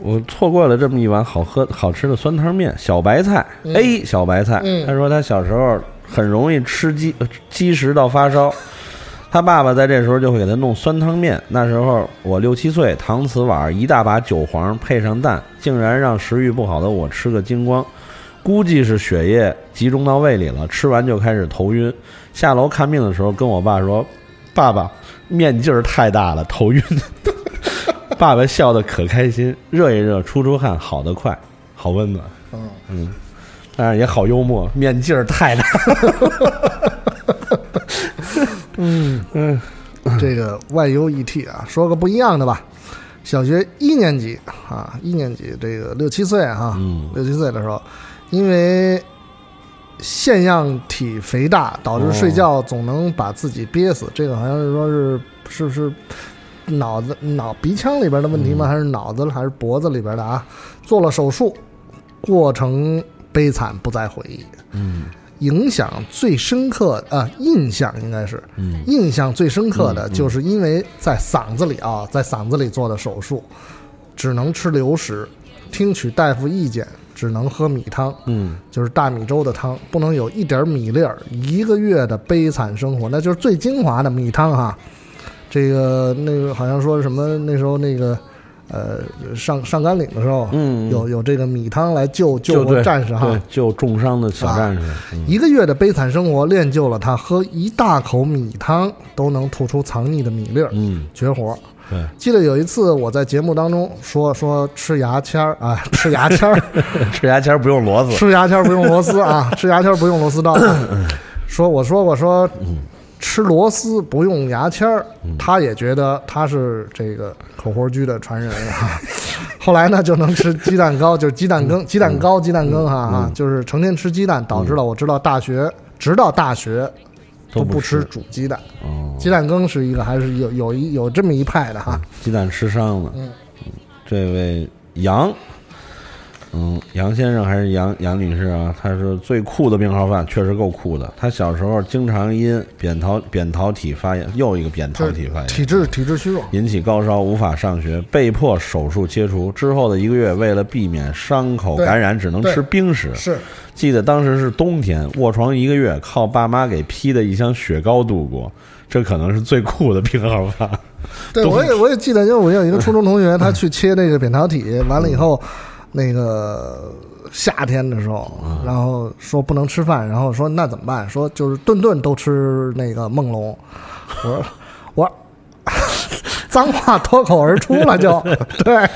我错过了这么一碗好喝好吃的酸汤面，小白菜。嗯。A 小白菜。嗯。他说他小时候很容易吃积呃积食到发烧。他爸爸在这时候就会给他弄酸汤面。那时候我六七岁，搪瓷碗一大把韭黄配上蛋，竟然让食欲不好的我吃个精光。估计是血液集中到胃里了，吃完就开始头晕。下楼看病的时候，跟我爸说：“爸爸，面劲儿太大了，头晕。”爸爸笑得可开心，热一热，出出汗，好得快，好温暖。嗯嗯，当然也好幽默，面劲儿太大。嗯嗯，这个 YUET 啊，说个不一样的吧。小学一年级啊，一年级这个六七岁啊，嗯六七岁的时候，因为腺样体肥大，导致睡觉总能把自己憋死。这个好像是说是是不是脑子脑鼻腔里边的问题吗？还是脑子还是脖子里边的啊？做了手术，过程悲惨，不再回忆。嗯影响最深刻啊、印象应该是，嗯印象最深刻的就是因为在嗓子里啊，在嗓子里做的手术，只能吃流食，听取大夫意见，只能喝米汤，嗯就是大米粥的汤，不能有一点米粒儿。一个月的悲惨生活，那就是最精华的米汤哈。这个那个好像说什么那时候那个呃上上甘岭的时候，嗯，有有这个米汤来救救活战士哈，，救重伤的小战士。嗯一个月的悲惨生活练就了他喝一大口米汤都能吐出藏匿的米粒儿，嗯，绝活。对，记得有一次我在节目当中说说吃牙签儿啊，吃牙签儿，吃牙签儿不用螺丝。吃牙签儿不用螺丝啊，吃牙签儿不用螺丝刀。说我说我说吃螺丝不用牙签儿，他也觉得他是这个口活居的传人啊。后来呢，就能吃鸡蛋糕，就是鸡蛋羹、鸡蛋糕、鸡蛋羹哈啊，就是成天吃鸡蛋，导致了我知道大学，直到大学都不吃煮鸡蛋。哦，鸡蛋羹是一个还是有有一有这么一派的哈。鸡蛋吃伤了。嗯，这位杨，嗯，杨先生还是杨杨女士啊？他是最酷的病号饭，确实够酷的。他小时候经常因扁桃扁桃体发炎，又一个扁桃体发炎，体质体质虚弱，引起高烧，无法上学，被迫手术切除。之后的一个月，为了避免伤口感染，只能吃冰食。是记得当时是冬天，卧床一个月，靠爸妈给批的一箱雪糕度过。这可能是最酷的病号饭。对，我也我也记得，因为我有一个初中同学，他去切那个扁桃体，完了以后，那个夏天的时候，然后说不能吃饭，然后说那怎么办？说就是顿顿都吃那个梦龙。我说我 脏话脱口而出了就，对，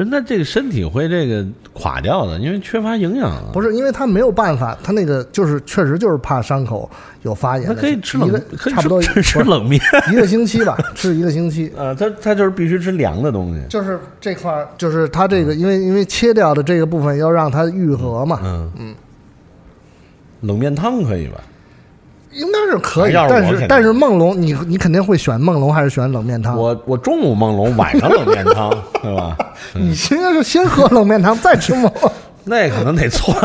不是，那这个身体会这个垮掉的，因为缺乏营养啊。不是因为他没有办法，他那个就是确实就是怕伤口有发炎，他可以吃冷差不多吃 吃冷面一个星期吧，吃一个星期。啊，他他就是必须吃凉的东西。就是这块儿，就是他这个，因为因为切掉的这个部分要让它愈合嘛，嗯嗯，冷面汤可以吧？应该是可以，但是但是梦龙，你你肯定会选梦龙还是选冷面汤？我我中午梦龙，晚上冷面汤，对吧？你应该是先喝冷面汤再吃梦龙。那可能得窜，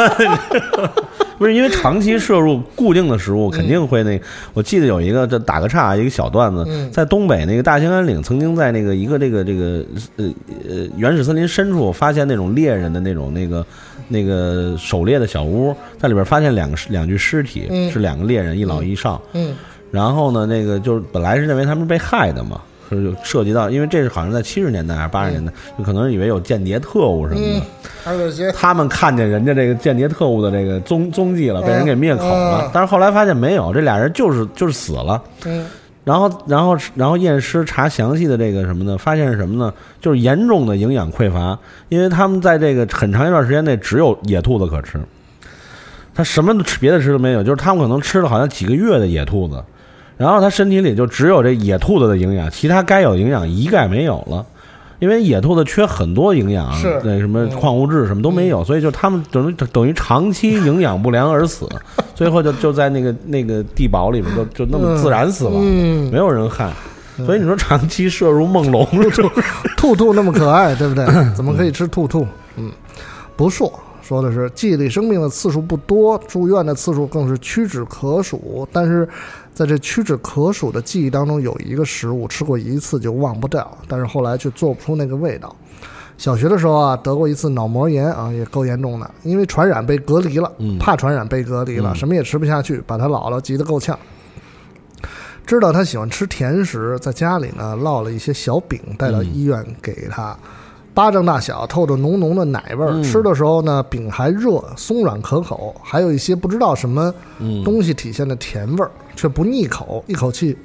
不是因为长期摄入固定的食物，肯定会那。我记得有一个，这打个岔，一个小段子，嗯在东北那个大兴安岭，曾经在那个一个这个这个呃呃原始森林深处发现那种猎人的那种那个那个狩猎的小屋，在里边发现两个两具尸体，嗯是两个猎人，一老一少。嗯然后呢，那个就是本来是认为他们是被害的嘛，就涉及到，因为这是好像在七十年代还是八十年代，就可能以为有间谍特务什么的。他们看见人家这个间谍特务的这个踪踪迹了，被人给灭口了嗯。但是后来发现没有，这俩人就是就是死了。嗯然后，然后，然后验尸查详细的这个什么呢？发现是什么呢？就是严重的营养匮乏，因为他们在这个很长一段时间内只有野兔子可吃。他什么吃别的吃都没有，就是他们可能吃了好像几个月的野兔子，然后他身体里就只有这野兔子的营养，其他该有营养一概没有了。因为野兔子缺很多营养，是。那什么矿物质什么都没有，所以就他们等于等于长期营养不良而死，最后就就在那个那个地堡里面就就那么自然死亡，嗯。没有人害。所以你说长期摄入梦龙，兔兔那么可爱，对不对？怎么可以吃兔兔？嗯，不硕说的是记忆里生病的次数不多，住院的次数更是屈指可数。但是在这屈指可数的记忆当中，有一个食物吃过一次就忘不掉，但是后来却做不出那个味道。小学的时候啊，得过一次脑膜炎啊，也够严重的，因为传染被隔离了，怕传染被隔离了，嗯什么也吃不下去，把他姥姥急得够呛。知道他喜欢吃甜食，在家里呢烙了一些小饼带到医院给他，巴掌大小，透着浓浓的奶味儿。嗯。吃的时候呢，饼还热，松软可口，还有一些不知道什么嗯。东西体现的甜味儿，却不腻口，一口气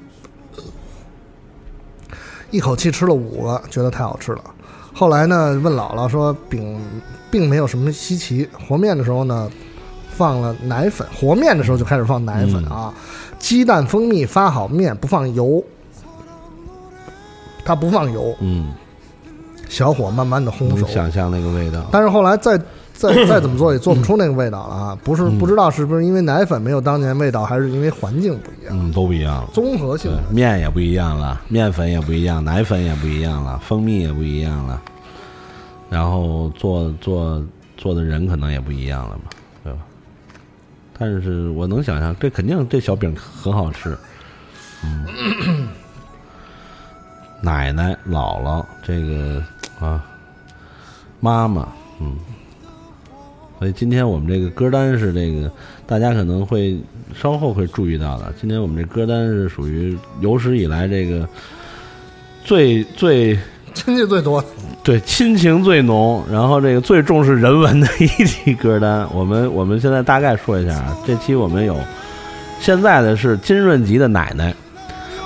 一口气吃了五个，觉得太好吃了。后来呢，问姥姥说饼并没有什么稀奇，和面的时候呢，放了奶粉，和面的时候就开始放奶粉啊，鸡蛋、蜂蜜发好面，不放油，它不放油，嗯，小火慢慢的烘熟。想象那个味道。但是后来再再再怎么做也做不出那个味道了啊！不是嗯不知道是不是因为奶粉没有当年味道，还是因为环境不一样，嗯，都不一样了。综合性的。，面也不一样了，面粉也不一样，奶粉也不一样了，蜂蜜也不一样了，然后做做做的人可能也不一样了嘛，对吧？但是我能想象，这肯定这小饼很好吃，嗯，奶奶、姥姥，这个啊，妈妈，嗯，所以今天我们这个歌单是这个，大家可能会稍后会注意到的。今天我们这歌单是属于有史以来这个最最 亲戚最多，对亲情最浓，然后这个最重视人文的一期歌单。我们我们现在大概说一下啊，这期我们有现在的是金润吉的奶奶，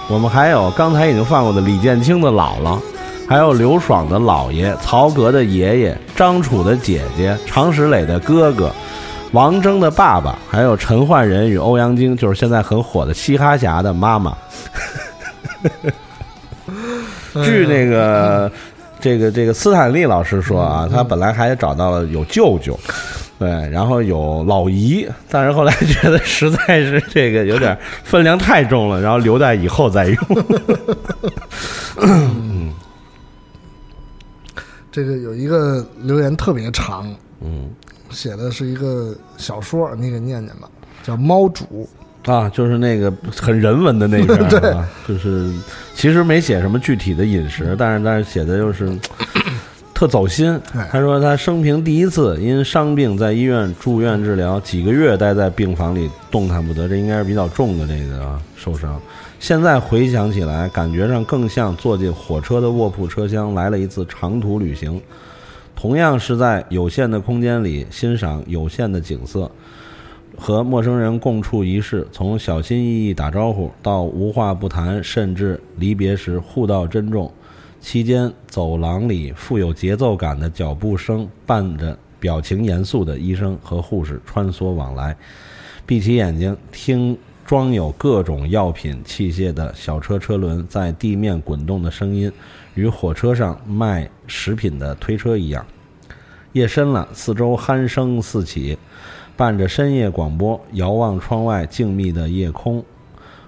我们还有刚才已经放过的李建清的姥姥，还有刘爽的姥爷、曹格的爷爷、张楚的姐姐、常石磊的哥哥。王铮的爸爸，还有陈奂仁与欧阳菁，就是现在很火的嘻哈侠的妈妈。据那个这个这个斯坦利老师说啊，他本来还找到了有舅舅，对，然后有老姨，但是后来觉得实在是这个有点分量太重了，然后留在以后再用。嗯这个有一个留言特别长，嗯，写的是一个小说，你给念念吧，叫《猫主啊，就是那个很人文的那个、啊，对，就是其实没写什么具体的饮食，但是但是写的就是特走心。他说他生平第一次因伤病在医院住院治疗，几个月待在病房里动弹不得，这应该是比较重的这个、啊、受伤。现在回想起来，感觉上更像坐进火车的卧铺车厢来了一次长途旅行，同样是在有限的空间里欣赏有限的景色。和陌生人共处一室，从小心翼翼打招呼到无话不谈，甚至离别时互道珍重。期间，走廊里富有节奏感的脚步声伴着表情严肃的医生和护士穿梭往来。闭起眼睛，听装有各种药品器械的小车车轮在地面滚动的声音，与火车上卖食品的推车一样。夜深了，四周鼾声四起。伴着深夜广播，遥望窗外静谧的夜空，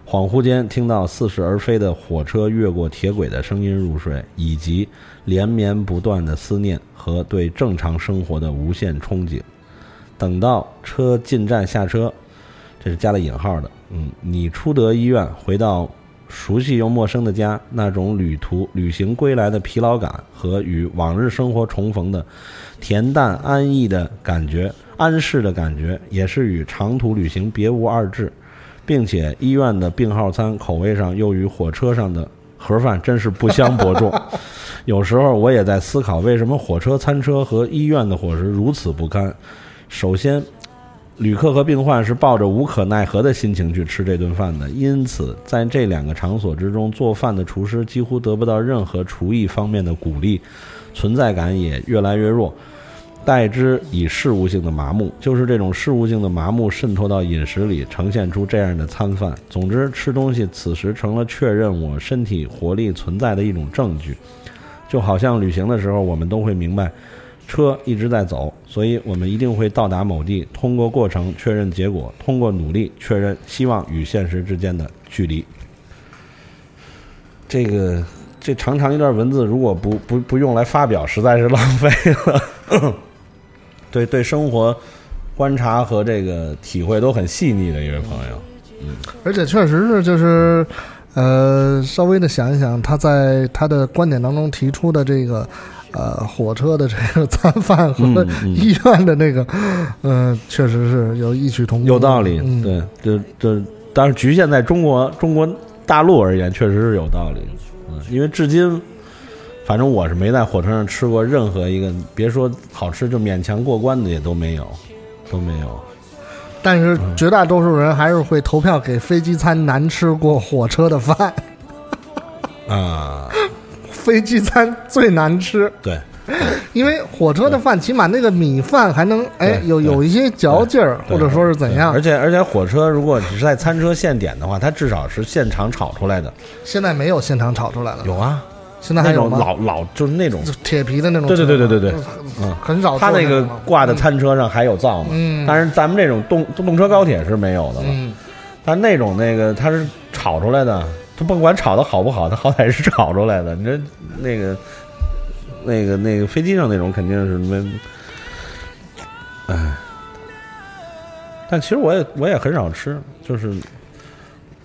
恍惚间听到似是而非的火车越过铁轨的声音入睡，以及连绵不断的思念和对正常生活的无限憧憬。等到车进站下车，这是加了引号的。嗯，你出得医院，回到熟悉又陌生的家，那种旅途旅行归来的疲劳感和与往日生活重逢的恬淡安逸的感觉。安适的感觉也是与长途旅行别无二致，并且医院的病号餐口味上又与火车上的盒饭真是不相伯仲。有时候我也在思考，为什么火车餐车和医院的伙食如此不堪？首先，旅客和病患是抱着无可奈何的心情去吃这顿饭的，因此在这两个场所之中，做饭的厨师几乎得不到任何厨艺方面的鼓励，存在感也越来越弱。代之以事物性的麻木，就是这种事物性的麻木渗透到饮食里，呈现出这样的餐饭。总之，吃东西此时成了确认我身体活力存在的一种证据，就好像旅行的时候，我们都会明白，车一直在走，所以我们一定会到达某地。通过过程确认结果，通过努力确认希望与现实之间的距离。这个这长长一段文字，如果不不不用来发表，实在是浪费了。对对，生活观察和这个体会都很细腻的一位朋友，嗯，而且确实是就是，呃，稍微的想一想，他在他的观点当中提出的这个。呃，火车的这个餐饭和 医院的那个，嗯、确实是有异曲同工，有道理。嗯，对，这这，但是局限在中国中国大陆而言，确实是有道理。嗯，因为至今，反正我是没在火车上吃过任何一个，别说好吃，就勉强过关的也都没有，都没有。但是绝大多数人还是会投票给飞机餐难吃过火车的饭，啊，飞机餐最难吃。对，因为火车的饭起码那个米饭还能哎有有一些嚼劲儿，或者说是怎样而。且而且火车如果只是在餐车现点的话，它至少是现场炒出来的。现在没有现场炒出来了，有啊，现在还有吗？那种老老就是那种铁皮的那种对，对对对对对，嗯，很少做它那个挂的餐车上还有灶嘛，嗯但是咱们这种动动车高铁是没有的了。嗯，但那种那个它是炒出来的，它甭管炒的好不好，它好歹是炒出来的。你这那个那个那个飞机上那种肯定是没，哎，但其实我也我也很少吃，就是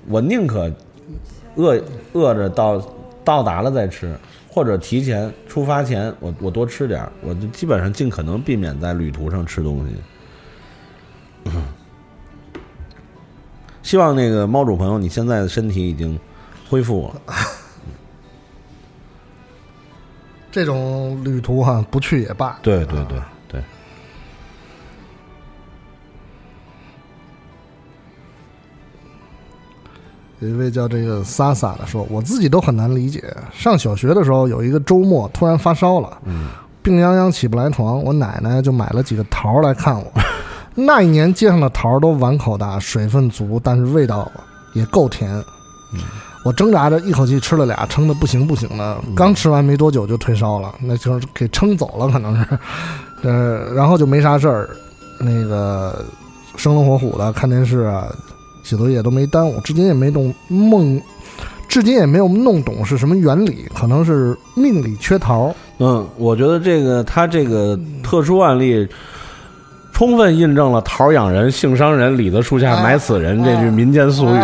我宁可饿饿着到到达了再吃，或者提前出发前我我多吃点儿，我就基本上尽可能避免在旅途上吃东西。希望那个猫主朋友，你现在的身体已经恢复了。这种旅途哈，不去也罢。对对对对，有一位叫这个萨萨的说，我自己都很难理解。上小学的时候，有一个周末突然发烧了，嗯，病殃殃起不来床，我奶奶就买了几个桃儿来看我。那一年街上的桃儿都碗口大，水分足，但是味道也够甜。我挣扎着一口气吃了俩，撑得不行不行的。刚吃完没多久就退烧了，那就是给撑走了，可能是。呃，然后就没啥事儿，那个生龙活虎的看电视啊，写作业都没耽误，至今也没懂梦，至今也没有弄懂是什么原理，可能是命里缺桃。嗯，我觉得这个他这个特殊案例，充分印证了“桃养人，杏伤人，李子树下埋死人”这句民间俗语。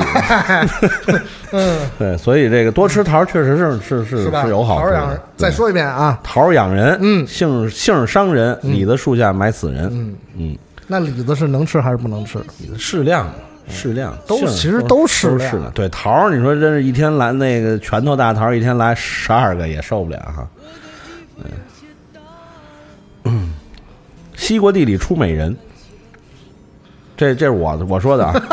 嗯，对，所以这个多吃桃确实是是是是吧？有好处桃养人。再说一遍啊，桃养人，嗯杏杏伤人，李子树下埋死人。嗯嗯，那李子是能吃还是不能吃？适量，适量，杏都其实都适量都是的。对桃儿，你说真是一天来那个拳头大桃儿，一天来十二个也受不了哈。嗯，西瓜地里出美人，这这是我我说的啊。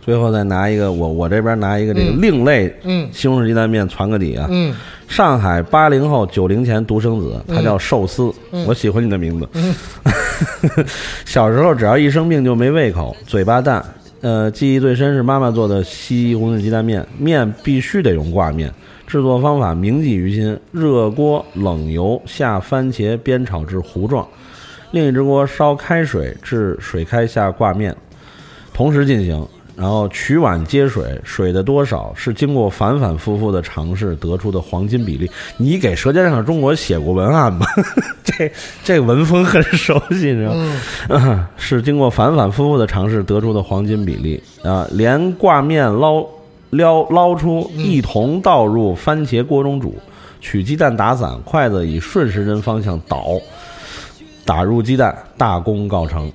最后再拿一个，我我这边拿一个这个嗯另类嗯西红柿鸡蛋面传个底啊。嗯上海八零后九零前独生子，他叫寿司。嗯我喜欢你的名字。嗯 小时候只要一生病就没胃口，嘴巴淡。呃，记忆最深是妈妈做的西红柿鸡蛋面，面必须得用挂面，制作方法铭记于心：热锅冷油下番茄煸炒至糊状，另一只锅烧开水至水开下挂面，同时进行。然后取碗接水，水的多少是经过反反复复的尝试得出的黄金比例。你给《舌尖上的中国》写过文案吗？这这文风很熟悉，你知道吗？是经过反反复复的尝试得出的黄金比例啊！连挂面捞撩捞出，一同倒入番茄锅中煮，取鸡蛋打散，筷子以顺时针方向倒，打入鸡蛋，大功告成。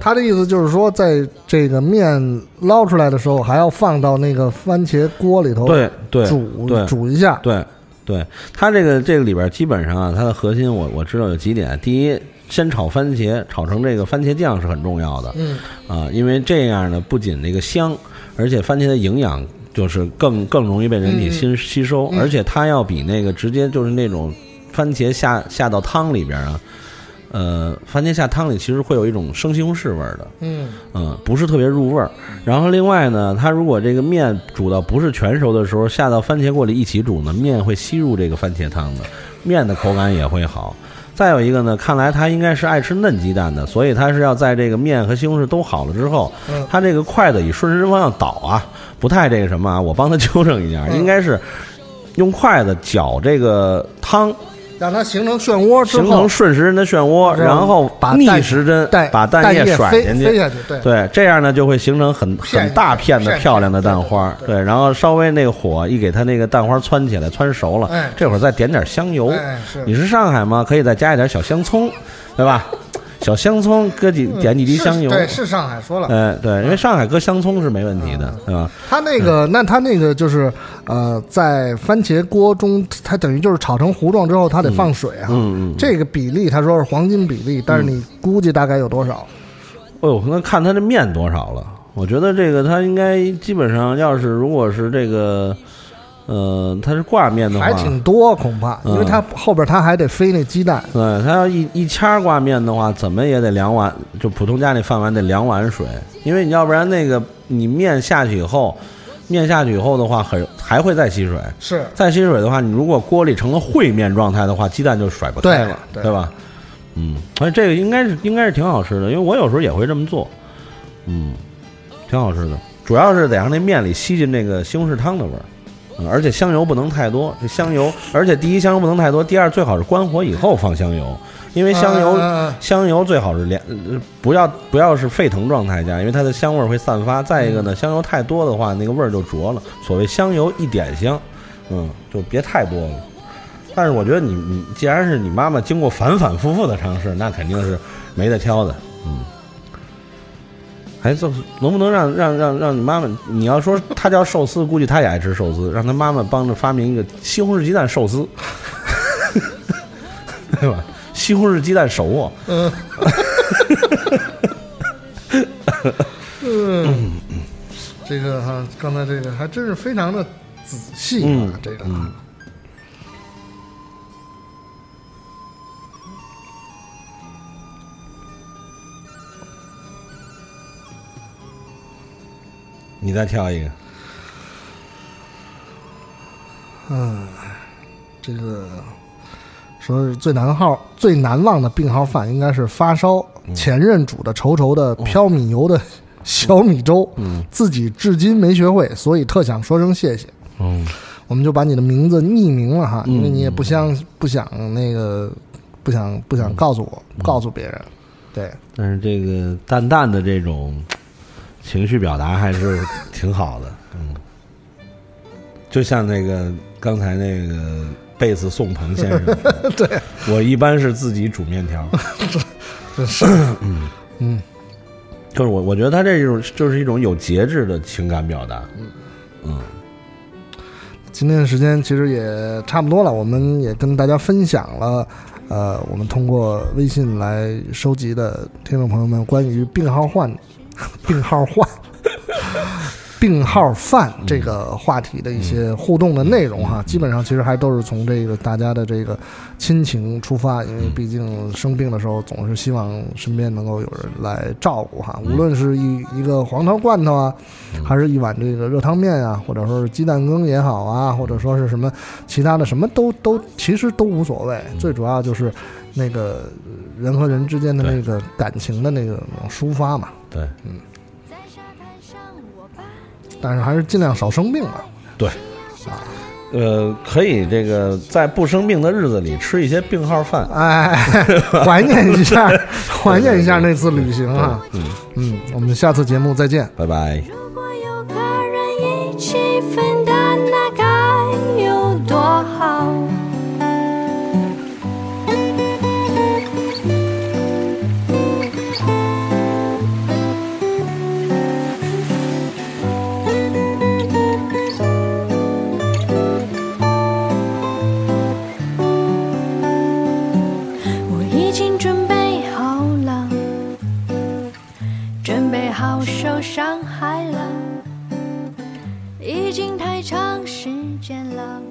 他的意思就是说，在这个面捞出来的时候，还要放到那个番茄锅里头，对对煮对煮一下，对，对，它这个这个里边基本上啊，它的核心我我知道有几点。第一，先炒番茄，炒成这个番茄酱是很重要的。嗯啊，因为这样呢，不仅那个香，而且番茄的营养就是更更容易被人体吸吸收，而且它要比那个直接就是那种番茄下下到汤里边啊。呃，番茄下汤里其实会有一种生西红柿味儿的，嗯嗯，不是特别入味儿。然后另外呢，它如果这个面煮到不是全熟的时候，下到番茄锅里一起煮呢，面会吸入这个番茄汤的，面的口感也会好。再有一个呢，看来它应该是爱吃嫩鸡蛋的，所以它是要在这个面和西红柿都好了之后，它这个筷子以顺时针方向倒啊，不太这个什么啊，我帮他纠正一下，应该是用筷子搅这个汤。让它形成漩涡，形成顺时针的漩涡，然后逆时针把蛋液甩进去，飞下去，对，这样呢就会形成很很大片的漂亮的蛋花，对，然后稍微那个火一给它那个蛋花窜起来，窜熟了，这会儿再点点香油，你是上海吗？可以再加一点小香葱，对吧？小香葱搁几点几滴香油，对，是上海说了，哎，对，因为上海搁香葱是没问题的，对吧？它那个，那它那个就是，呃，在番茄锅中，它等于就是炒成糊状之后，它得放水啊，嗯嗯，这个比例他说是黄金比例，但是你估计大概有多少？哎呦，那看它这面多少了？我觉得这个它应该基本上，要是如果是这个。呃，它是挂面的话，还挺多，恐怕，因为它后边它还得飞那鸡蛋。对，它要一一掐挂面的话，怎么也得两碗，就普通家那饭碗得两碗水，因为你要不然那个你面下去以后，面下去以后的话，很还会再吸水。是，再吸水的话，你如果锅里成了烩面状态的话，鸡蛋就甩不开了，对吧？嗯，而且这个应该是应该是挺好吃的，因为我有时候也会这么做，嗯，挺好吃的，主要是得让那面里吸进那个西红柿汤的味儿。而且香油不能太多，这香油，而且第一香油不能太多，第二最好是关火以后放香油，因为香油香油最好是连不要不要是沸腾状态下，因为它的香味会散发。再一个呢，香油太多的话，那个味儿就浊了。所谓香油一点香，嗯，就别太多了。但是我觉得你你既然是你妈妈经过反反复复的尝试，那肯定是没得挑的，嗯。哎，这能不能让让让让你妈妈？你要说她叫寿司，估计她也爱吃寿司。让她妈妈帮着发明一个西红柿鸡蛋寿司，对吧？西红柿鸡蛋手握。嗯。嗯，这个哈，刚才这个还真是非常的仔细啊，这个。你再挑一个。嗯，这个说是最难号、最难忘的病号饭，应该是发烧前任煮的稠稠的飘米油的小米粥。嗯，自己至今没学会，所以特想说声谢谢。嗯，我们就把你的名字匿名了哈，因为你也不想不想那个不想不想告诉我告诉别人。对，但是这个淡淡的这种。情绪表达还是挺好的，嗯，就像那个刚才那个贝斯宋鹏先生，对。我一般是自己煮面条，是，嗯。嗯，就是我我觉得他这种就是一种有节制的情感表达，嗯。嗯，今天的时间其实也差不多了，我们也跟大家分享了，呃，我们通过微信来收集的听众朋友们关于病号患。病号换，病号饭这个话题的一些互动的内容哈，基本上其实还都是从这个大家的这个亲情出发，因为毕竟生病的时候总是希望身边能够有人来照顾哈，无论是一一个黄桃罐头啊，还是一碗这个热汤面啊，或者说是鸡蛋羹也好啊，或者说是什么其他的什么都都其实都无所谓，最主要就是那个人和人之间的那个感情的那个抒发嘛。对，嗯，但是还是尽量少生病吧。对，啊，呃，可以这个在不生病的日子里吃一些病号饭，哎，怀念一下，怀念一下那次旅行啊。嗯嗯，我们下次节目再见，拜拜。伤害了已经太长时间了。